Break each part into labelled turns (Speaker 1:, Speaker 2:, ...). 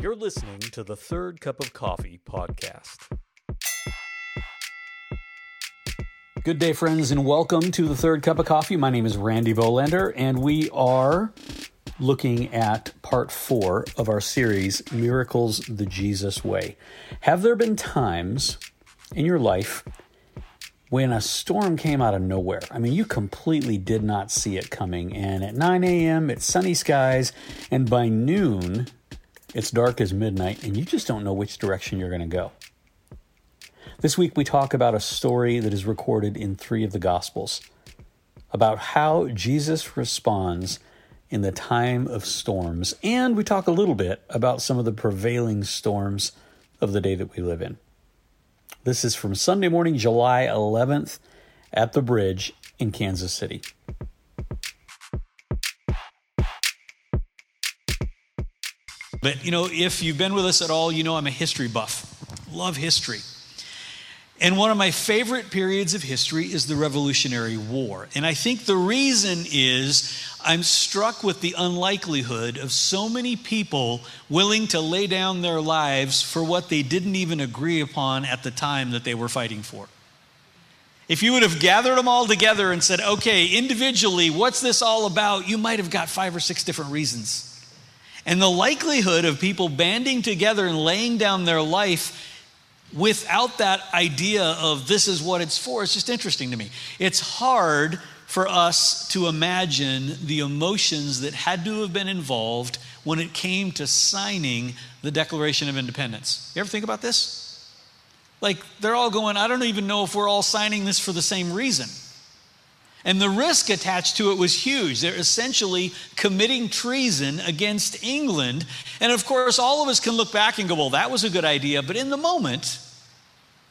Speaker 1: You're listening to the Third Cup of Coffee podcast.
Speaker 2: Good day, friends, and welcome to the Third Cup of Coffee. My name is Randy Volander, and we are looking at part four of our series, Miracles the Jesus Way. Have there been times in your life when a storm came out of nowhere? I mean, you completely did not see it coming, and at 9 a.m., it's sunny skies, and by noon, it's dark as midnight, and you just don't know which direction you're going to go. This week, we talk about a story that is recorded in three of the Gospels about how Jesus responds in the time of storms, and we talk a little bit about some of the prevailing storms of the day that we live in. This is from Sunday morning, July 11th, at the bridge in Kansas City.
Speaker 3: But you know, if you've been with us at all, you know I'm a history buff. Love history. And one of my favorite periods of history is the Revolutionary War. And I think the reason is I'm struck with the unlikelihood of so many people willing to lay down their lives for what they didn't even agree upon at the time that they were fighting for. If you would have gathered them all together and said, okay, individually, what's this all about? You might have got five or six different reasons. And the likelihood of people banding together and laying down their life without that idea of this is what it's for, it's just interesting to me. It's hard for us to imagine the emotions that had to have been involved when it came to signing the Declaration of Independence. You ever think about this? Like, they're all going, I don't even know if we're all signing this for the same reason. And the risk attached to it was huge. They're essentially committing treason against England. And of course, all of us can look back and go, well, that was a good idea. But in the moment,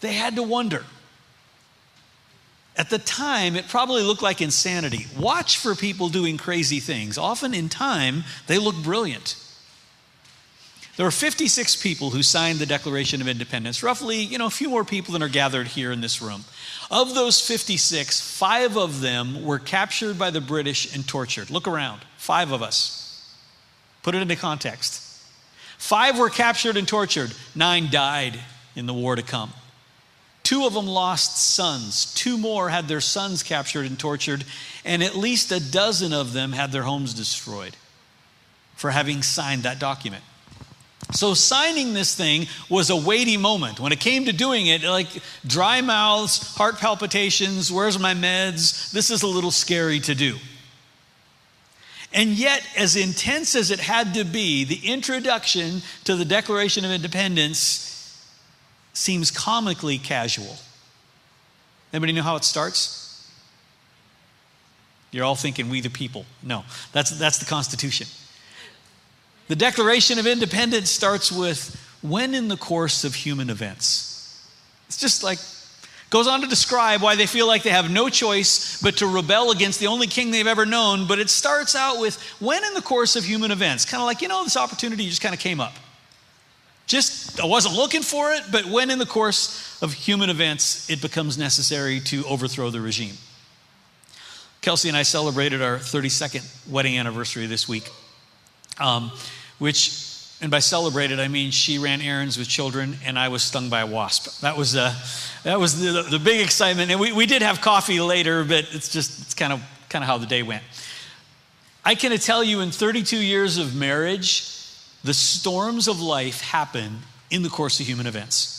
Speaker 3: they had to wonder. At the time, it probably looked like insanity. Watch for people doing crazy things. Often in time, they look brilliant. There were 56 people who signed the Declaration of Independence, roughly, you know, a few more people than are gathered here in this room. Of those 56, five of them were captured by the British and tortured. Look around, five of us. Put it into context. Five were captured and tortured, nine died in the war to come. Two of them lost sons. Two more had their sons captured and tortured, and at least a dozen of them had their homes destroyed for having signed that document. So signing this thing was a weighty moment. When it came to doing it, like dry mouths, heart palpitations, where's my meds? This is a little scary to do. And yet, as intense as it had to be, the introduction to the Declaration of Independence seems comically casual. Anybody know how it starts? You're all thinking, we the people. No, that's, that's the Constitution. The Declaration of Independence starts with when in the course of human events. It's just like, goes on to describe why they feel like they have no choice but to rebel against the only king they've ever known. But it starts out with when in the course of human events. Kind of like, you know, this opportunity just kind of came up. Just, I wasn't looking for it, but when in the course of human events it becomes necessary to overthrow the regime. Kelsey and I celebrated our 32nd wedding anniversary this week. Um, which, and by celebrated, I mean she ran errands with children and I was stung by a wasp. That was, uh, that was the, the big excitement. And we, we did have coffee later, but it's just, it's kind of, kind of how the day went. I can tell you in 32 years of marriage, the storms of life happen in the course of human events.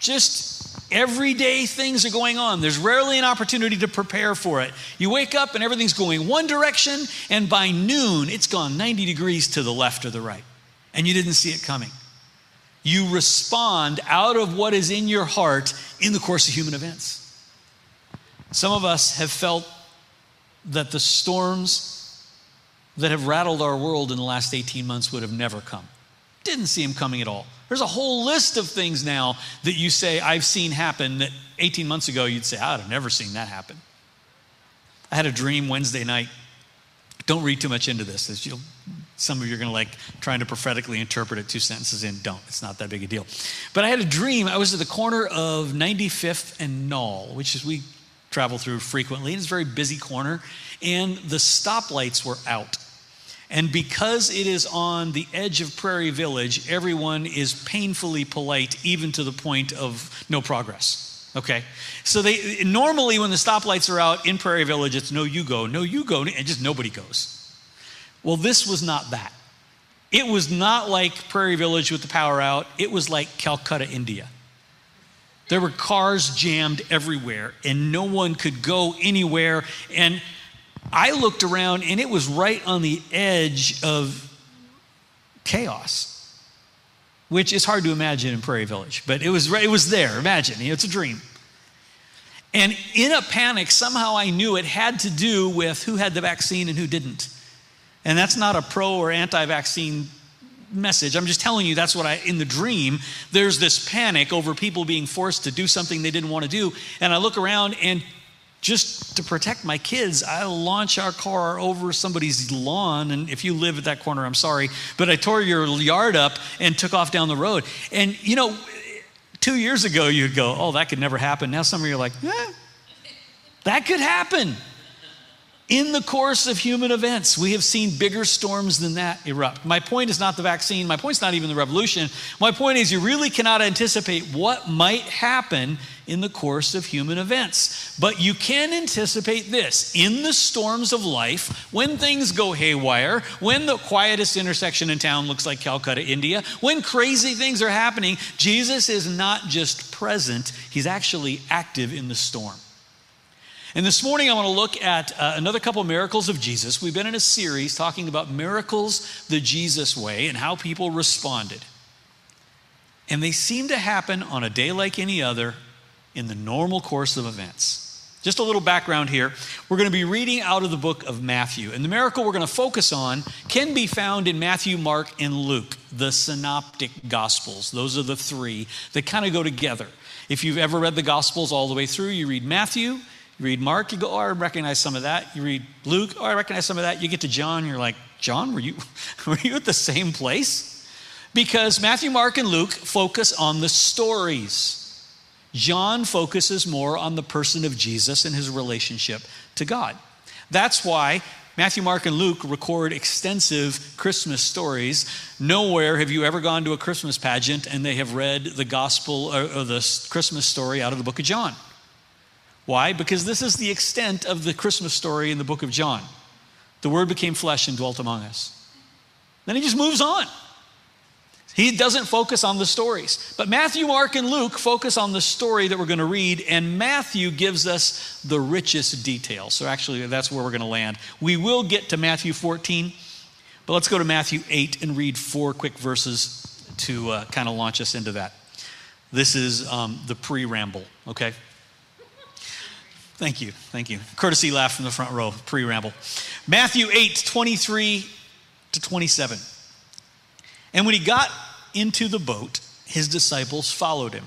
Speaker 3: Just everyday things are going on. There's rarely an opportunity to prepare for it. You wake up and everything's going one direction, and by noon, it's gone 90 degrees to the left or the right, and you didn't see it coming. You respond out of what is in your heart in the course of human events. Some of us have felt that the storms that have rattled our world in the last 18 months would have never come. Didn't see them coming at all. There's a whole list of things now that you say, I've seen happen that 18 months ago you'd say, I'd have never seen that happen. I had a dream Wednesday night. Don't read too much into this. as some of you are going to like trying to prophetically interpret it two sentences in. Don't. It's not that big a deal. But I had a dream. I was at the corner of 95th and Nall, which is we travel through frequently. It's a very busy corner. And the stoplights were out. And because it is on the edge of Prairie Village, everyone is painfully polite, even to the point of no progress. Okay? So they normally when the stoplights are out in Prairie Village, it's no you go, no you go, and just nobody goes. Well, this was not that. It was not like Prairie Village with the power out. It was like Calcutta, India. There were cars jammed everywhere, and no one could go anywhere. And I looked around, and it was right on the edge of chaos, which is hard to imagine in Prairie Village, but it was, it was there. Imagine, it's a dream. And in a panic, somehow I knew it had to do with who had the vaccine and who didn't. And that's not a pro or anti vaccine message. I'm just telling you that's what I, in the dream, there's this panic over people being forced to do something they didn't want to do. And I look around and just to protect my kids, I launch our car over somebody's lawn. And if you live at that corner, I'm sorry, but I tore your yard up and took off down the road. And you know, two years ago, you'd go, oh, that could never happen. Now some of you are like, eh, that could happen. In the course of human events, we have seen bigger storms than that erupt. My point is not the vaccine. My point is not even the revolution. My point is, you really cannot anticipate what might happen in the course of human events. But you can anticipate this in the storms of life, when things go haywire, when the quietest intersection in town looks like Calcutta, India, when crazy things are happening, Jesus is not just present, he's actually active in the storm. And this morning, I want to look at uh, another couple miracles of Jesus. We've been in a series talking about miracles the Jesus way and how people responded. And they seem to happen on a day like any other in the normal course of events. Just a little background here. We're going to be reading out of the book of Matthew. And the miracle we're going to focus on can be found in Matthew, Mark, and Luke, the synoptic gospels. Those are the three that kind of go together. If you've ever read the gospels all the way through, you read Matthew, you read Mark, you go, oh, I recognize some of that. You read Luke, oh, I recognize some of that. You get to John, you're like, John, were you, were you at the same place? Because Matthew, Mark, and Luke focus on the stories. John focuses more on the person of Jesus and his relationship to God. That's why Matthew, Mark, and Luke record extensive Christmas stories. Nowhere have you ever gone to a Christmas pageant and they have read the gospel or, or the Christmas story out of the book of John. Why? Because this is the extent of the Christmas story in the book of John. The Word became flesh and dwelt among us. Then he just moves on. He doesn't focus on the stories. But Matthew, Mark, and Luke focus on the story that we're going to read, and Matthew gives us the richest details. So actually, that's where we're going to land. We will get to Matthew 14, but let's go to Matthew 8 and read four quick verses to uh, kind of launch us into that. This is um, the pre ramble, okay? Thank you. Thank you. Courtesy laugh from the front row, pre ramble. Matthew 8, 23 to 27. And when he got into the boat, his disciples followed him.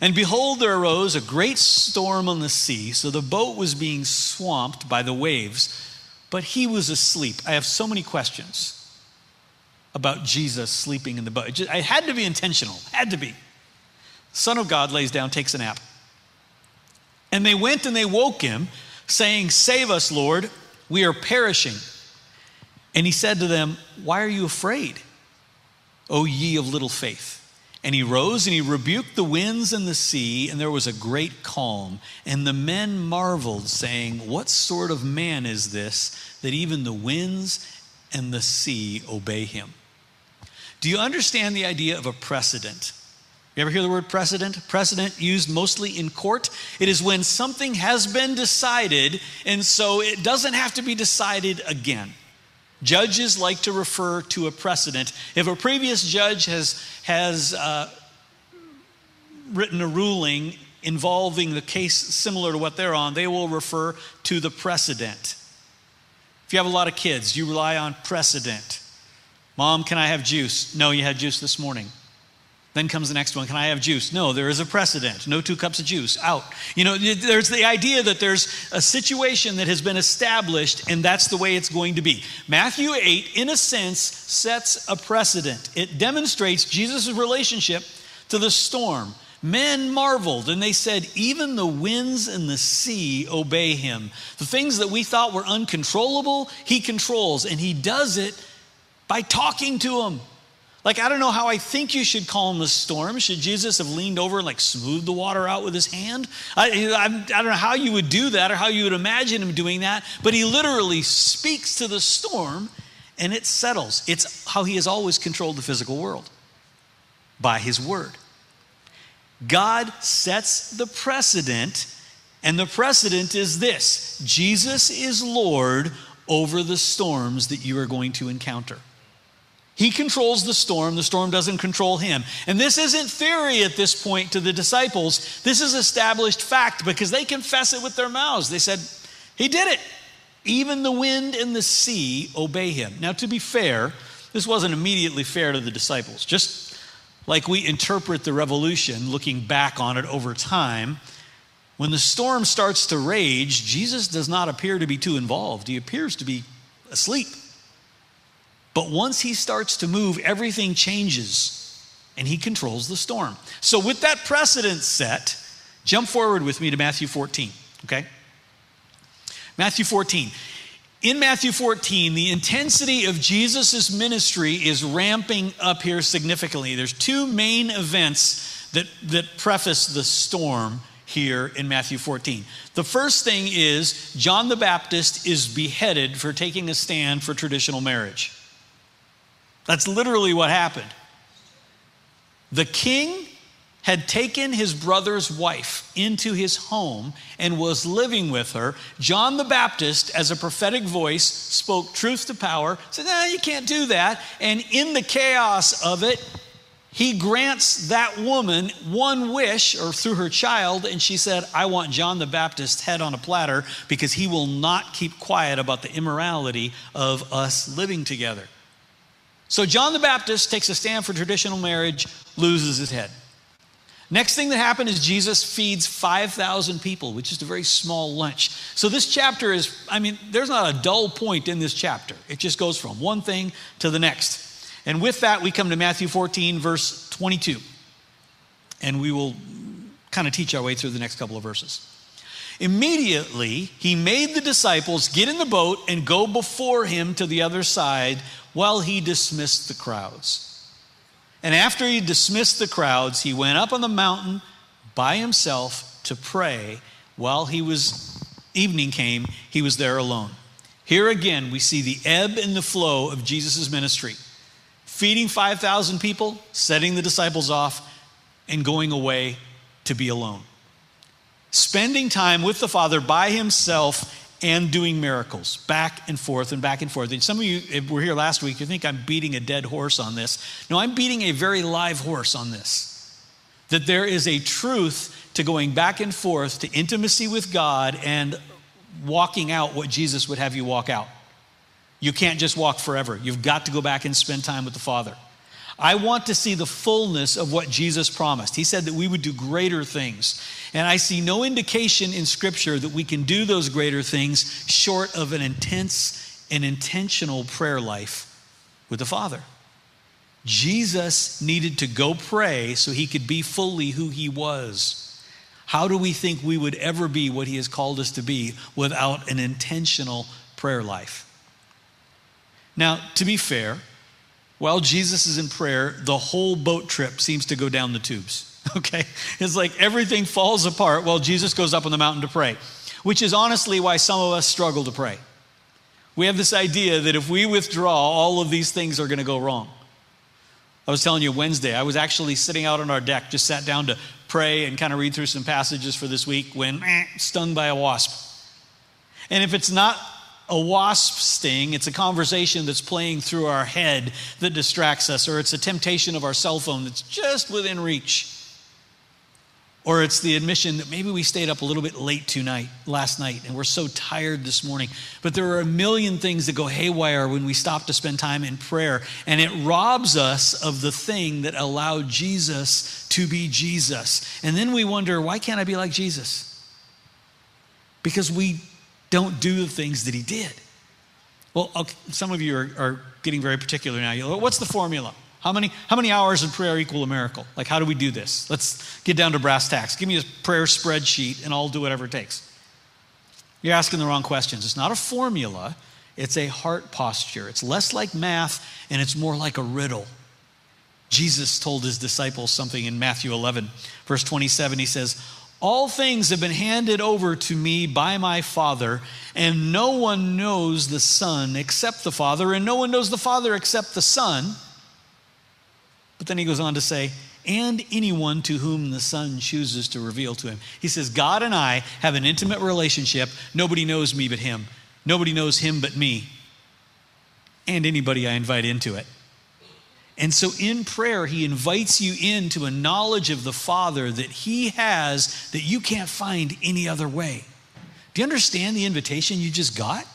Speaker 3: And behold, there arose a great storm on the sea, so the boat was being swamped by the waves, but he was asleep. I have so many questions about Jesus sleeping in the boat. It had to be intentional, had to be. Son of God lays down, takes a nap. And they went and they woke him, saying, Save us, Lord, we are perishing. And he said to them, Why are you afraid, O ye of little faith? And he rose and he rebuked the winds and the sea, and there was a great calm. And the men marveled, saying, What sort of man is this that even the winds and the sea obey him? Do you understand the idea of a precedent? You ever hear the word precedent? Precedent used mostly in court. It is when something has been decided, and so it doesn't have to be decided again. Judges like to refer to a precedent. If a previous judge has, has uh, written a ruling involving the case similar to what they're on, they will refer to the precedent. If you have a lot of kids, you rely on precedent. Mom, can I have juice? No, you had juice this morning. Then comes the next one Can I have juice? No, there is a precedent. No two cups of juice. Out. You know, there's the idea that there's a situation that has been established and that's the way it's going to be. Matthew 8, in a sense, sets a precedent. It demonstrates Jesus' relationship to the storm. Men marveled and they said, Even the winds and the sea obey him. The things that we thought were uncontrollable, he controls, and he does it by talking to them. Like, I don't know how I think you should calm the storm. Should Jesus have leaned over and like smoothed the water out with his hand? I, I, I don't know how you would do that or how you would imagine him doing that, but he literally speaks to the storm and it settles. It's how he has always controlled the physical world by his word. God sets the precedent, and the precedent is this Jesus is Lord over the storms that you are going to encounter. He controls the storm, the storm doesn't control him. And this isn't theory at this point to the disciples. This is established fact because they confess it with their mouths. They said, He did it. Even the wind and the sea obey him. Now, to be fair, this wasn't immediately fair to the disciples. Just like we interpret the revolution, looking back on it over time, when the storm starts to rage, Jesus does not appear to be too involved. He appears to be asleep. But once he starts to move, everything changes and he controls the storm. So, with that precedent set, jump forward with me to Matthew 14, okay? Matthew 14. In Matthew 14, the intensity of Jesus' ministry is ramping up here significantly. There's two main events that, that preface the storm here in Matthew 14. The first thing is John the Baptist is beheaded for taking a stand for traditional marriage. That's literally what happened. The king had taken his brother's wife into his home and was living with her. John the Baptist, as a prophetic voice, spoke truth to power, said, No, you can't do that. And in the chaos of it, he grants that woman one wish, or through her child, and she said, I want John the Baptist's head on a platter because he will not keep quiet about the immorality of us living together. So John the Baptist takes a stand for traditional marriage, loses his head. Next thing that happened is Jesus feeds 5,000 people, which is a very small lunch. So this chapter is, I mean, there's not a dull point in this chapter. It just goes from one thing to the next. And with that, we come to Matthew 14, verse 22. And we will kind of teach our way through the next couple of verses. Immediately, he made the disciples get in the boat and go before him to the other side while he dismissed the crowds. And after he dismissed the crowds, he went up on the mountain by himself to pray. While he was evening came, he was there alone. Here again, we see the ebb and the flow of Jesus' ministry feeding 5,000 people, setting the disciples off, and going away to be alone. Spending time with the Father by himself and doing miracles back and forth and back and forth. And some of you were here last week, you think I'm beating a dead horse on this. No, I'm beating a very live horse on this. That there is a truth to going back and forth to intimacy with God and walking out what Jesus would have you walk out. You can't just walk forever. You've got to go back and spend time with the Father. I want to see the fullness of what Jesus promised. He said that we would do greater things. And I see no indication in Scripture that we can do those greater things short of an intense and intentional prayer life with the Father. Jesus needed to go pray so he could be fully who he was. How do we think we would ever be what he has called us to be without an intentional prayer life? Now, to be fair, while Jesus is in prayer, the whole boat trip seems to go down the tubes. Okay? It's like everything falls apart while Jesus goes up on the mountain to pray, which is honestly why some of us struggle to pray. We have this idea that if we withdraw, all of these things are going to go wrong. I was telling you Wednesday, I was actually sitting out on our deck, just sat down to pray and kind of read through some passages for this week when eh, stung by a wasp. And if it's not a wasp sting, it's a conversation that's playing through our head that distracts us, or it's a temptation of our cell phone that's just within reach. Or it's the admission that maybe we stayed up a little bit late tonight, last night, and we're so tired this morning. But there are a million things that go haywire when we stop to spend time in prayer, and it robs us of the thing that allowed Jesus to be Jesus. And then we wonder, why can't I be like Jesus? Because we don't do the things that he did. Well, okay, some of you are, are, getting very particular now. What's the formula? How many, how many hours of prayer equal a miracle? Like, how do we do this? Let's get down to brass tacks. Give me a prayer spreadsheet and I'll do whatever it takes. You're asking the wrong questions. It's not a formula, it's a heart posture. It's less like math and it's more like a riddle. Jesus told his disciples something in Matthew 11, verse 27. He says, All things have been handed over to me by my Father, and no one knows the Son except the Father, and no one knows the Father except the Son. But then he goes on to say, and anyone to whom the Son chooses to reveal to him. He says, God and I have an intimate relationship. Nobody knows me but him. Nobody knows him but me. And anybody I invite into it. And so in prayer, he invites you into a knowledge of the Father that he has that you can't find any other way. Do you understand the invitation you just got?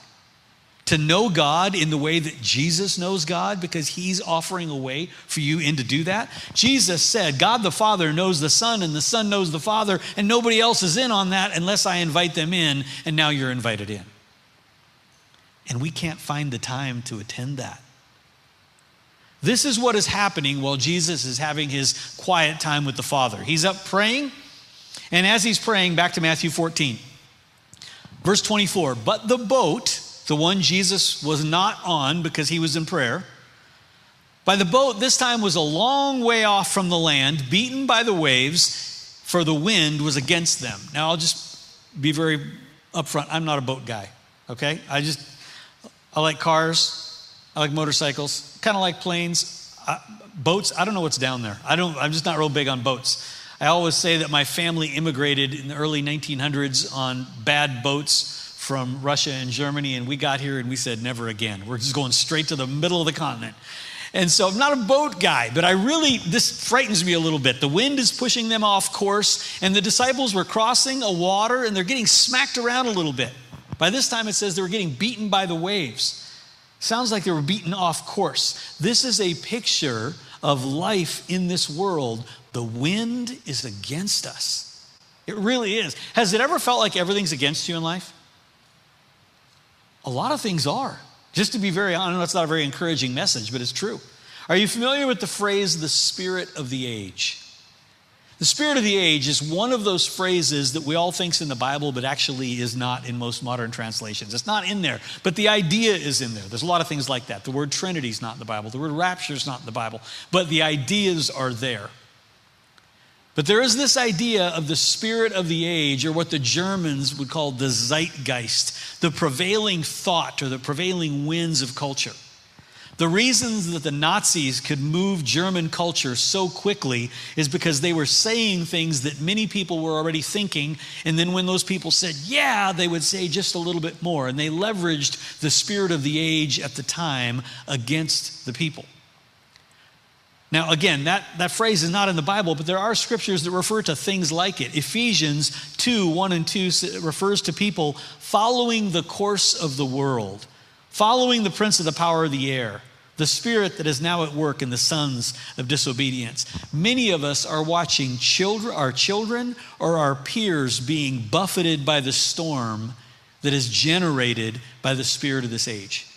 Speaker 3: To know God in the way that Jesus knows God because he's offering a way for you in to do that. Jesus said, God the Father knows the Son, and the Son knows the Father, and nobody else is in on that unless I invite them in, and now you're invited in. And we can't find the time to attend that. This is what is happening while Jesus is having his quiet time with the Father. He's up praying, and as he's praying, back to Matthew 14, verse 24. But the boat, the one Jesus was not on because he was in prayer, by the boat this time was a long way off from the land, beaten by the waves, for the wind was against them. Now, I'll just be very upfront. I'm not a boat guy, okay? I just, I like cars. I like motorcycles, kind of like planes. Uh, boats, I don't know what's down there. I don't, I'm just not real big on boats. I always say that my family immigrated in the early 1900s on bad boats from Russia and Germany, and we got here and we said, never again. We're just going straight to the middle of the continent. And so I'm not a boat guy, but I really, this frightens me a little bit. The wind is pushing them off course, and the disciples were crossing a water and they're getting smacked around a little bit. By this time, it says they were getting beaten by the waves. Sounds like they were beaten off course. This is a picture of life in this world. The wind is against us. It really is. Has it ever felt like everything's against you in life? A lot of things are. Just to be very honest, that's not a very encouraging message, but it's true. Are you familiar with the phrase the spirit of the age? The spirit of the age is one of those phrases that we all think's in the Bible, but actually is not in most modern translations. It's not in there, but the idea is in there. There's a lot of things like that. The word Trinity is not in the Bible. The word rapture is not in the Bible, but the ideas are there. But there is this idea of the spirit of the age, or what the Germans would call the zeitgeist, the prevailing thought or the prevailing winds of culture. The reasons that the Nazis could move German culture so quickly is because they were saying things that many people were already thinking. And then when those people said, yeah, they would say just a little bit more. And they leveraged the spirit of the age at the time against the people. Now, again, that, that phrase is not in the Bible, but there are scriptures that refer to things like it. Ephesians 2 1 and 2 refers to people following the course of the world, following the prince of the power of the air the spirit that is now at work in the sons of disobedience. Many of us are watching children, our children or our peers being buffeted by the storm that is generated by the spirit of this age,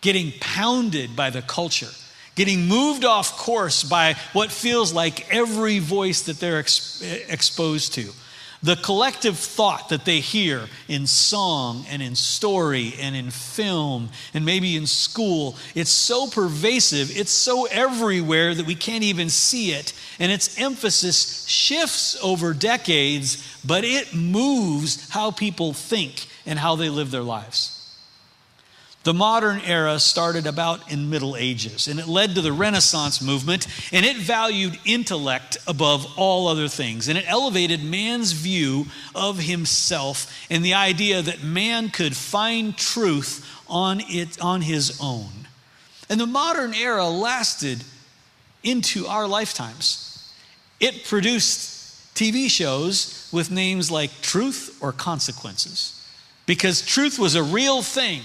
Speaker 3: getting pounded by the culture, getting moved off course by what feels like every voice that they're ex- exposed to the collective thought that they hear in song and in story and in film and maybe in school, it's so pervasive, it's so everywhere that we can't even see it. And its emphasis shifts over decades, but it moves how people think and how they live their lives. The modern era started about in Middle Ages, and it led to the Renaissance movement, and it valued intellect above all other things, and it elevated man's view of himself and the idea that man could find truth on it on his own. And the modern era lasted into our lifetimes. It produced TV shows with names like Truth or Consequences, because truth was a real thing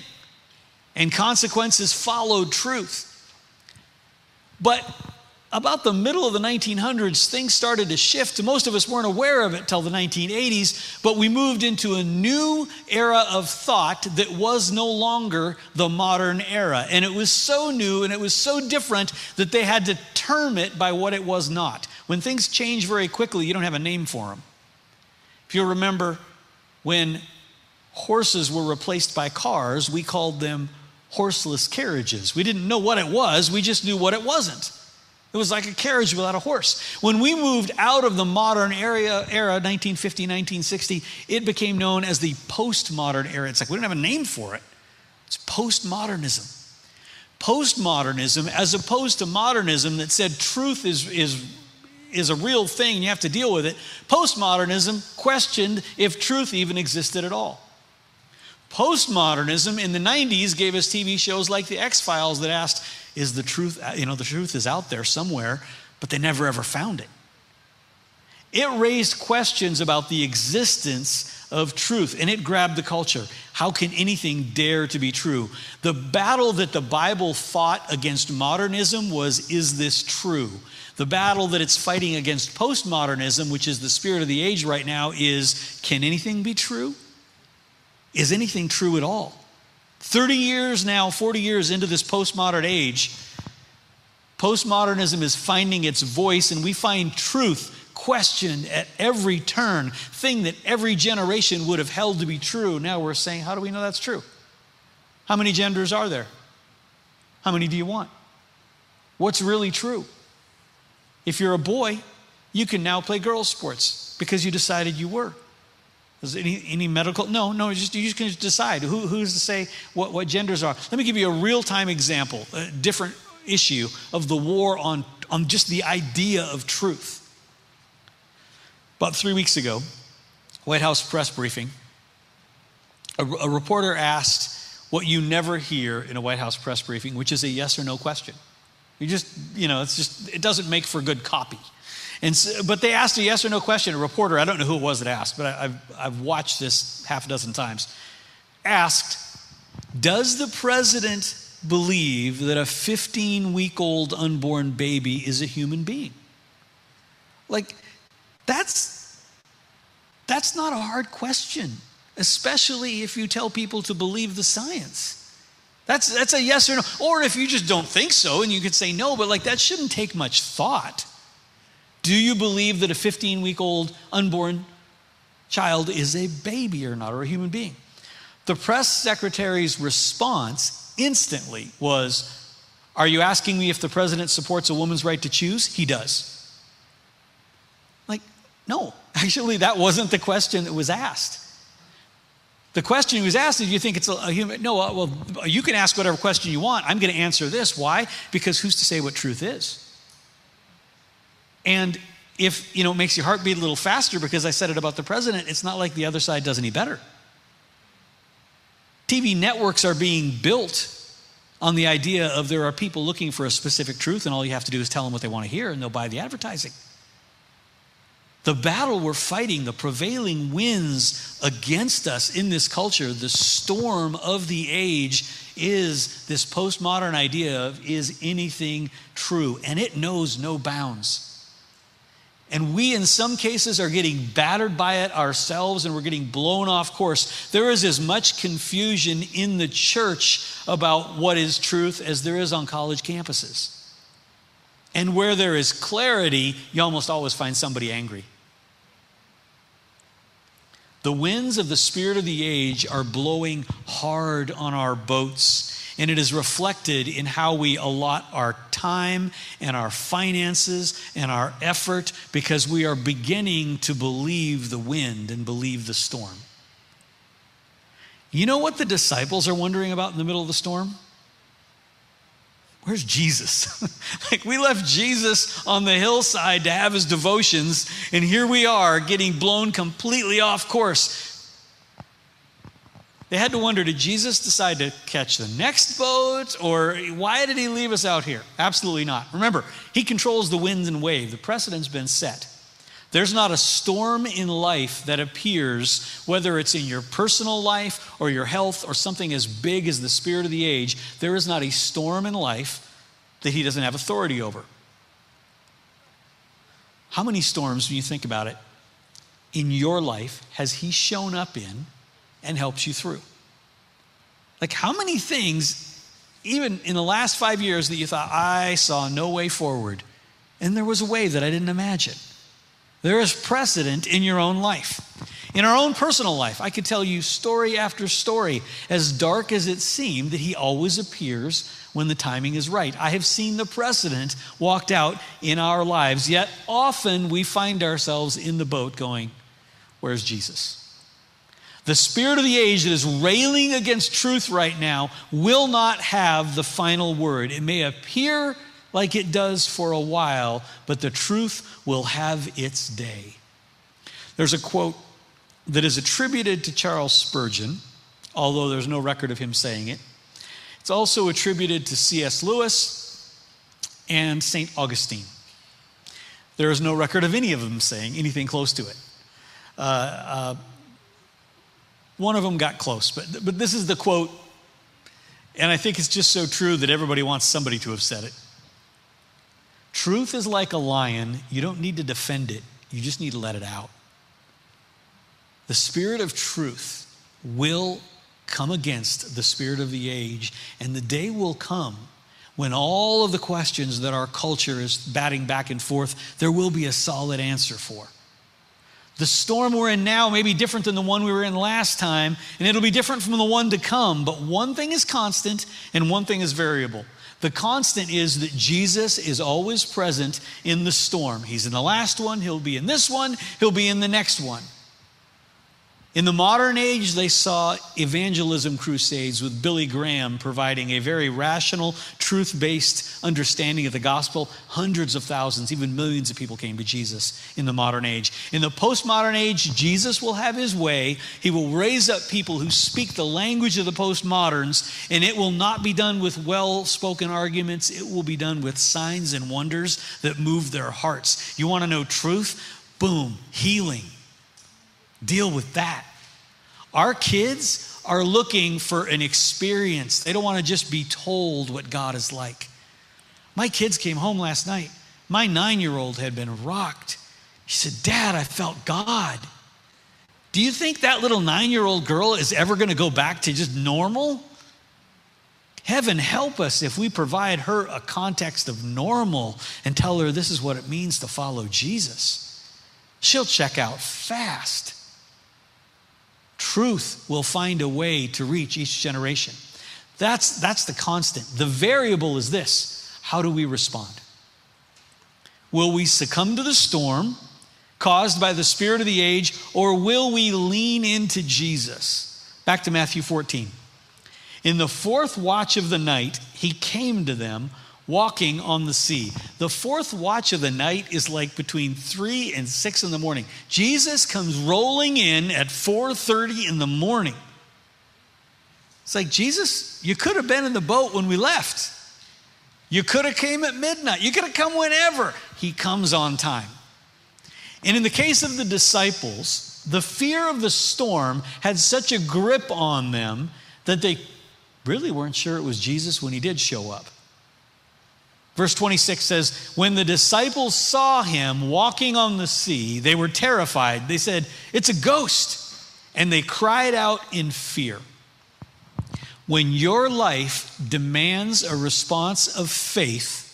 Speaker 3: and consequences followed truth. But about the middle of the 1900s, things started to shift. Most of us weren't aware of it till the 1980s, but we moved into a new era of thought that was no longer the modern era. And it was so new and it was so different that they had to term it by what it was not. When things change very quickly, you don't have a name for them. If you remember when horses were replaced by cars, we called them horseless carriages. We didn't know what it was, we just knew what it wasn't. It was like a carriage without a horse. When we moved out of the modern era, era 1950, 1960, it became known as the postmodern era. It's like we don't have a name for it. It's postmodernism. Postmodernism, as opposed to modernism that said truth is, is, is a real thing, you have to deal with it, postmodernism questioned if truth even existed at all. Postmodernism in the 90s gave us TV shows like The X Files that asked, is the truth, you know, the truth is out there somewhere, but they never ever found it. It raised questions about the existence of truth and it grabbed the culture. How can anything dare to be true? The battle that the Bible fought against modernism was is this true? The battle that it's fighting against postmodernism, which is the spirit of the age right now, is can anything be true? Is anything true at all? 30 years now, 40 years into this postmodern age, postmodernism is finding its voice, and we find truth questioned at every turn, thing that every generation would have held to be true. Now we're saying, how do we know that's true? How many genders are there? How many do you want? What's really true? If you're a boy, you can now play girls' sports because you decided you were. Is any, any medical? No, no, just, you just can decide who, who's to say what, what genders are. Let me give you a real time example, a different issue of the war on, on just the idea of truth. About three weeks ago, White House press briefing, a, a reporter asked what you never hear in a White House press briefing, which is a yes or no question. You just, you know, it's just, it doesn't make for good copy. And so, but they asked a yes or no question. A reporter, I don't know who it was that asked, but I, have I've watched this half a dozen times, asked, Does the president believe that a 15 week old unborn baby is a human being? Like, that's, that's not a hard question, especially if you tell people to believe the science. That's, that's a yes or no. Or if you just don't think so and you could say no, but like that shouldn't take much thought. Do you believe that a 15 week old unborn child is a baby or not, or a human being? The press secretary's response instantly was Are you asking me if the president supports a woman's right to choose? He does. Like, no, actually, that wasn't the question that was asked. The question he was asked is, do you think it's a, human? No, uh, well, you can ask whatever question you want. I'm going to answer this. Why? Because who's to say what truth is? And if, you know, it makes your heart beat a little faster because I said it about the president, it's not like the other side does any better. TV networks are being built on the idea of there are people looking for a specific truth, and all you have to do is tell them what they want to hear, and they'll buy the advertising. The battle we're fighting, the prevailing winds against us in this culture, the storm of the age is this postmodern idea of is anything true? And it knows no bounds. And we, in some cases, are getting battered by it ourselves and we're getting blown off course. There is as much confusion in the church about what is truth as there is on college campuses. And where there is clarity, you almost always find somebody angry. The winds of the spirit of the age are blowing hard on our boats and it is reflected in how we allot our time and our finances and our effort because we are beginning to believe the wind and believe the storm. You know what the disciples are wondering about in the middle of the storm? Where's Jesus? like we left Jesus on the hillside to have his devotions, and here we are getting blown completely off course. They had to wonder did Jesus decide to catch the next boat or why did he leave us out here? Absolutely not. Remember, he controls the winds and wave. The precedent's been set. There's not a storm in life that appears, whether it's in your personal life or your health or something as big as the spirit of the age, there is not a storm in life that he doesn't have authority over. How many storms, when you think about it, in your life has He shown up in and helps you through? Like, how many things, even in the last five years, that you thought, I saw no way forward, and there was a way that I didn't imagine? There is precedent in your own life. In our own personal life, I could tell you story after story, as dark as it seemed, that He always appears when the timing is right. I have seen the precedent walked out in our lives, yet often we find ourselves in the boat going, Where's Jesus? The spirit of the age that is railing against truth right now will not have the final word. It may appear like it does for a while, but the truth will have its day. There's a quote that is attributed to Charles Spurgeon, although there's no record of him saying it. It's also attributed to C.S. Lewis and St. Augustine. There is no record of any of them saying anything close to it. Uh, uh, one of them got close, but, but this is the quote, and I think it's just so true that everybody wants somebody to have said it. Truth is like a lion. You don't need to defend it, you just need to let it out. The spirit of truth will come against the spirit of the age, and the day will come when all of the questions that our culture is batting back and forth, there will be a solid answer for. The storm we're in now may be different than the one we were in last time, and it'll be different from the one to come. But one thing is constant and one thing is variable. The constant is that Jesus is always present in the storm. He's in the last one, he'll be in this one, he'll be in the next one. In the modern age, they saw evangelism crusades with Billy Graham providing a very rational, truth based understanding of the gospel. Hundreds of thousands, even millions of people came to Jesus in the modern age. In the postmodern age, Jesus will have his way. He will raise up people who speak the language of the postmoderns, and it will not be done with well spoken arguments. It will be done with signs and wonders that move their hearts. You want to know truth? Boom, healing Deal with that. Our kids are looking for an experience. They don't want to just be told what God is like. My kids came home last night. My nine year old had been rocked. She said, Dad, I felt God. Do you think that little nine year old girl is ever going to go back to just normal? Heaven help us if we provide her a context of normal and tell her this is what it means to follow Jesus. She'll check out fast. Truth will find a way to reach each generation. That's, that's the constant. The variable is this how do we respond? Will we succumb to the storm caused by the spirit of the age, or will we lean into Jesus? Back to Matthew 14. In the fourth watch of the night, he came to them walking on the sea. The fourth watch of the night is like between 3 and 6 in the morning. Jesus comes rolling in at 4:30 in the morning. It's like, "Jesus, you could have been in the boat when we left. You could have came at midnight. You could have come whenever." He comes on time. And in the case of the disciples, the fear of the storm had such a grip on them that they really weren't sure it was Jesus when he did show up. Verse 26 says, When the disciples saw him walking on the sea, they were terrified. They said, It's a ghost. And they cried out in fear. When your life demands a response of faith,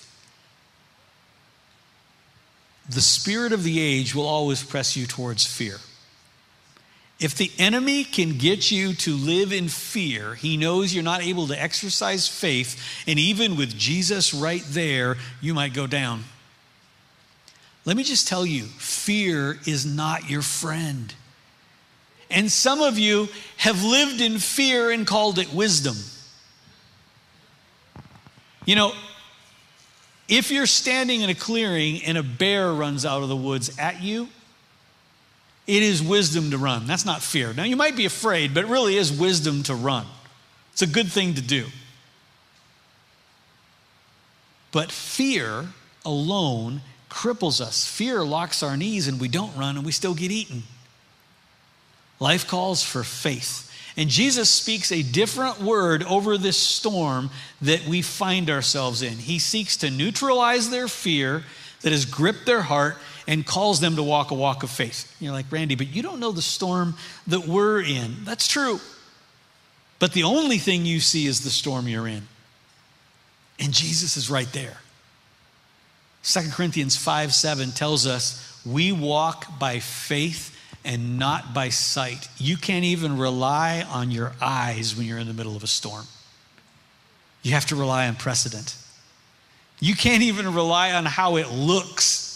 Speaker 3: the spirit of the age will always press you towards fear. If the enemy can get you to live in fear, he knows you're not able to exercise faith, and even with Jesus right there, you might go down. Let me just tell you fear is not your friend. And some of you have lived in fear and called it wisdom. You know, if you're standing in a clearing and a bear runs out of the woods at you, it is wisdom to run. That's not fear. Now, you might be afraid, but it really is wisdom to run. It's a good thing to do. But fear alone cripples us. Fear locks our knees and we don't run and we still get eaten. Life calls for faith. And Jesus speaks a different word over this storm that we find ourselves in. He seeks to neutralize their fear that has gripped their heart and calls them to walk a walk of faith. You're like, Randy, but you don't know the storm that we're in. That's true. But the only thing you see is the storm you're in. And Jesus is right there. 2 Corinthians 5 7 tells us we walk by faith and not by sight. You can't even rely on your eyes when you're in the middle of a storm. You have to rely on precedent. You can't even rely on how it looks.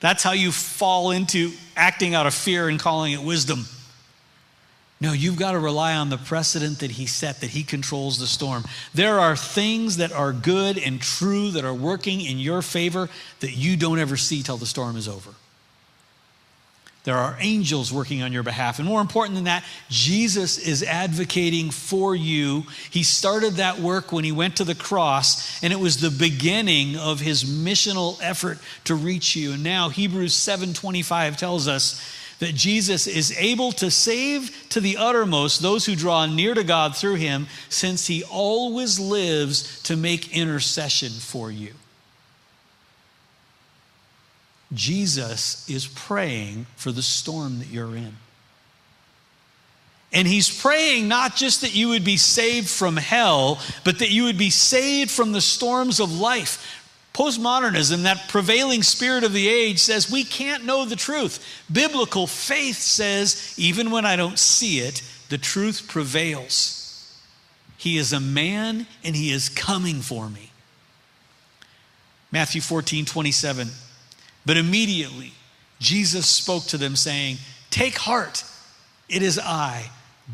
Speaker 3: That's how you fall into acting out of fear and calling it wisdom. No, you've got to rely on the precedent that he set, that he controls the storm. There are things that are good and true that are working in your favor that you don't ever see till the storm is over. There are angels working on your behalf. And more important than that, Jesus is advocating for you. He started that work when he went to the cross, and it was the beginning of his missional effort to reach you. And now Hebrews 7:25 tells us that Jesus is able to save to the uttermost those who draw near to God through him, since he always lives to make intercession for you. Jesus is praying for the storm that you're in. And he's praying not just that you would be saved from hell, but that you would be saved from the storms of life. Postmodernism, that prevailing spirit of the age, says we can't know the truth. Biblical faith says, even when I don't see it, the truth prevails. He is a man and he is coming for me. Matthew 14, 27. But immediately Jesus spoke to them, saying, Take heart, it is I.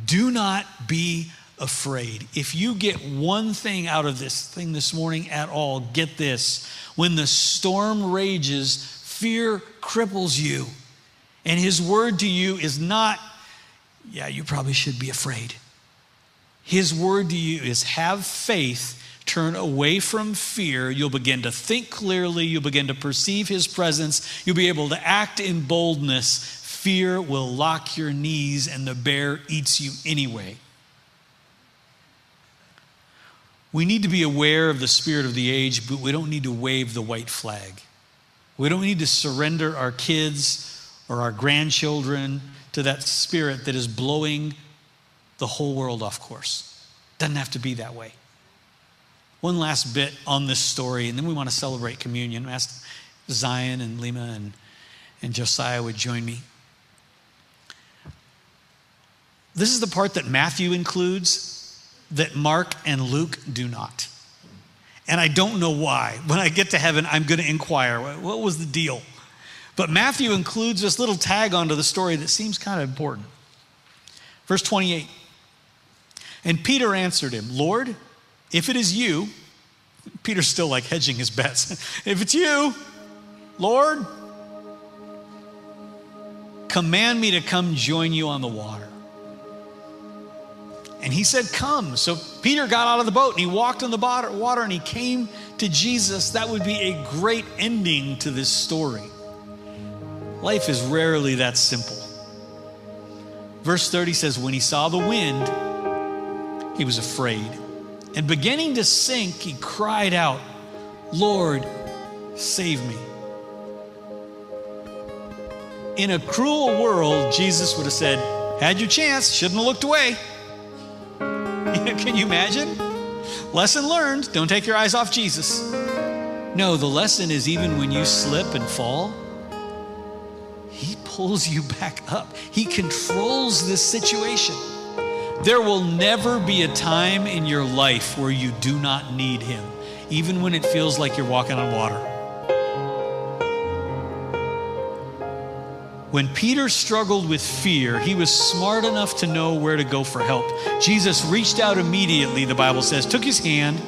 Speaker 3: Do not be afraid. If you get one thing out of this thing this morning at all, get this. When the storm rages, fear cripples you. And his word to you is not, yeah, you probably should be afraid. His word to you is have faith turn away from fear, you'll begin to think clearly, you'll begin to perceive His presence, you'll be able to act in boldness. Fear will lock your knees, and the bear eats you anyway. We need to be aware of the spirit of the age, but we don't need to wave the white flag. We don't need to surrender our kids or our grandchildren to that spirit that is blowing the whole world off course. Doesn't have to be that way one last bit on this story, and then we want to celebrate communion. Ask Zion and Lima and, and Josiah would join me. This is the part that Matthew includes that Mark and Luke do not. And I don't know why. When I get to heaven, I'm going to inquire what was the deal? But Matthew includes this little tag onto the story that seems kind of important. Verse 28 And Peter answered him, Lord, if it is you, Peter's still like hedging his bets. if it's you, Lord, command me to come join you on the water. And he said, Come. So Peter got out of the boat and he walked on the water and he came to Jesus. That would be a great ending to this story. Life is rarely that simple. Verse 30 says, When he saw the wind, he was afraid and beginning to sink, he cried out, Lord, save me. In a cruel world, Jesus would have said, Had your chance, shouldn't have looked away. Can you imagine? Lesson learned don't take your eyes off Jesus. No, the lesson is even when you slip and fall, He pulls you back up. He controls this situation. There will never be a time in your life where you do not need Him, even when it feels like you're walking on water. When Peter struggled with fear, he was smart enough to know where to go for help. Jesus reached out immediately, the Bible says, took his hand,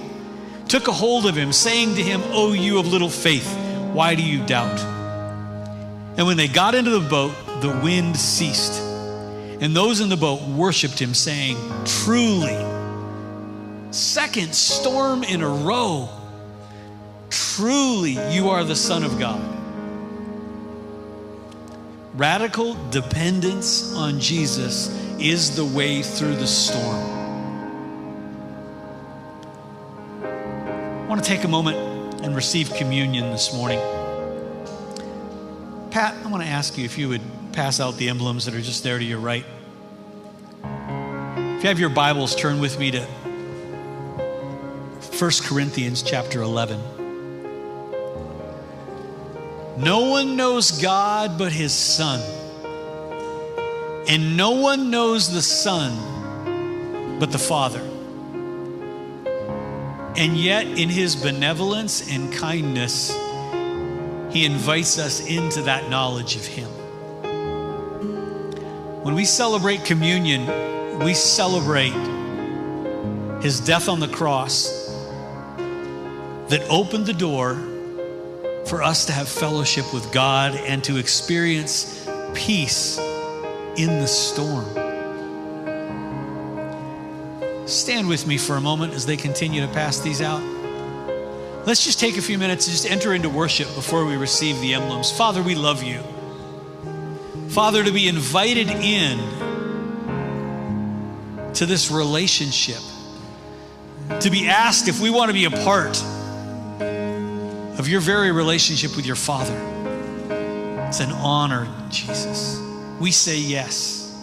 Speaker 3: took a hold of him, saying to him, Oh, you of little faith, why do you doubt? And when they got into the boat, the wind ceased and those in the boat worshiped him, saying, Truly, second storm in a row, truly you are the Son of God. Radical dependence on Jesus is the way through the storm. I want to take a moment and receive communion this morning. Pat, I want to ask you if you would pass out the emblems that are just there to your right. If you have your Bibles, turn with me to 1 Corinthians chapter 11. No one knows God but his Son, and no one knows the Son but the Father. And yet, in his benevolence and kindness, he invites us into that knowledge of him. When we celebrate communion, we celebrate his death on the cross that opened the door for us to have fellowship with God and to experience peace in the storm. Stand with me for a moment as they continue to pass these out. Let's just take a few minutes to just enter into worship before we receive the emblems. Father, we love you. Father, to be invited in to this relationship, to be asked if we want to be a part of your very relationship with your Father. It's an honor, Jesus. We say yes.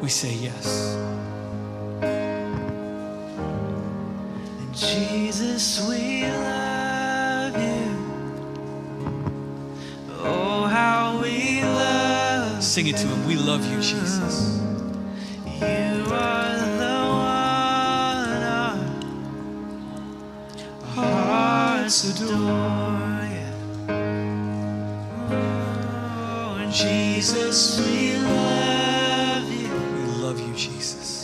Speaker 3: We say yes.
Speaker 4: Jesus, we
Speaker 3: Sing it to him. We love you, Jesus.
Speaker 4: you. Are the one our hearts adore. Oh, Jesus, we love you.
Speaker 3: We love you, Jesus.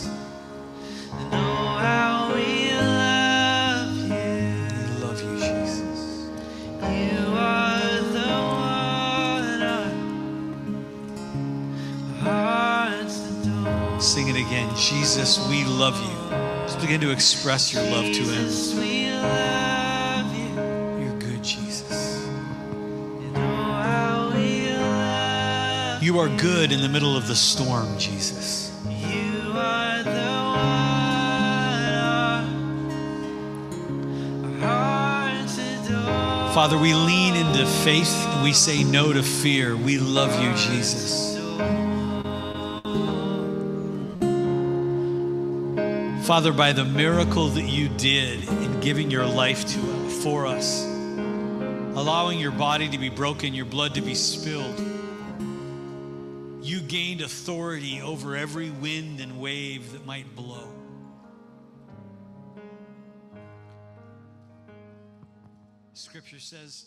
Speaker 3: Jesus, we love you. Just begin to express your love to him.
Speaker 4: Jesus, we love you.
Speaker 3: You're good, Jesus.
Speaker 4: And how we love
Speaker 3: You are good in the middle of the storm, Jesus.
Speaker 4: you. Are the one our hearts adore.
Speaker 3: Father, we lean into faith and we say no to fear. We love you, Jesus. Father, by the miracle that you did in giving your life to for us, allowing your body to be broken, your blood to be spilled, you gained authority over every wind and wave that might blow. Scripture says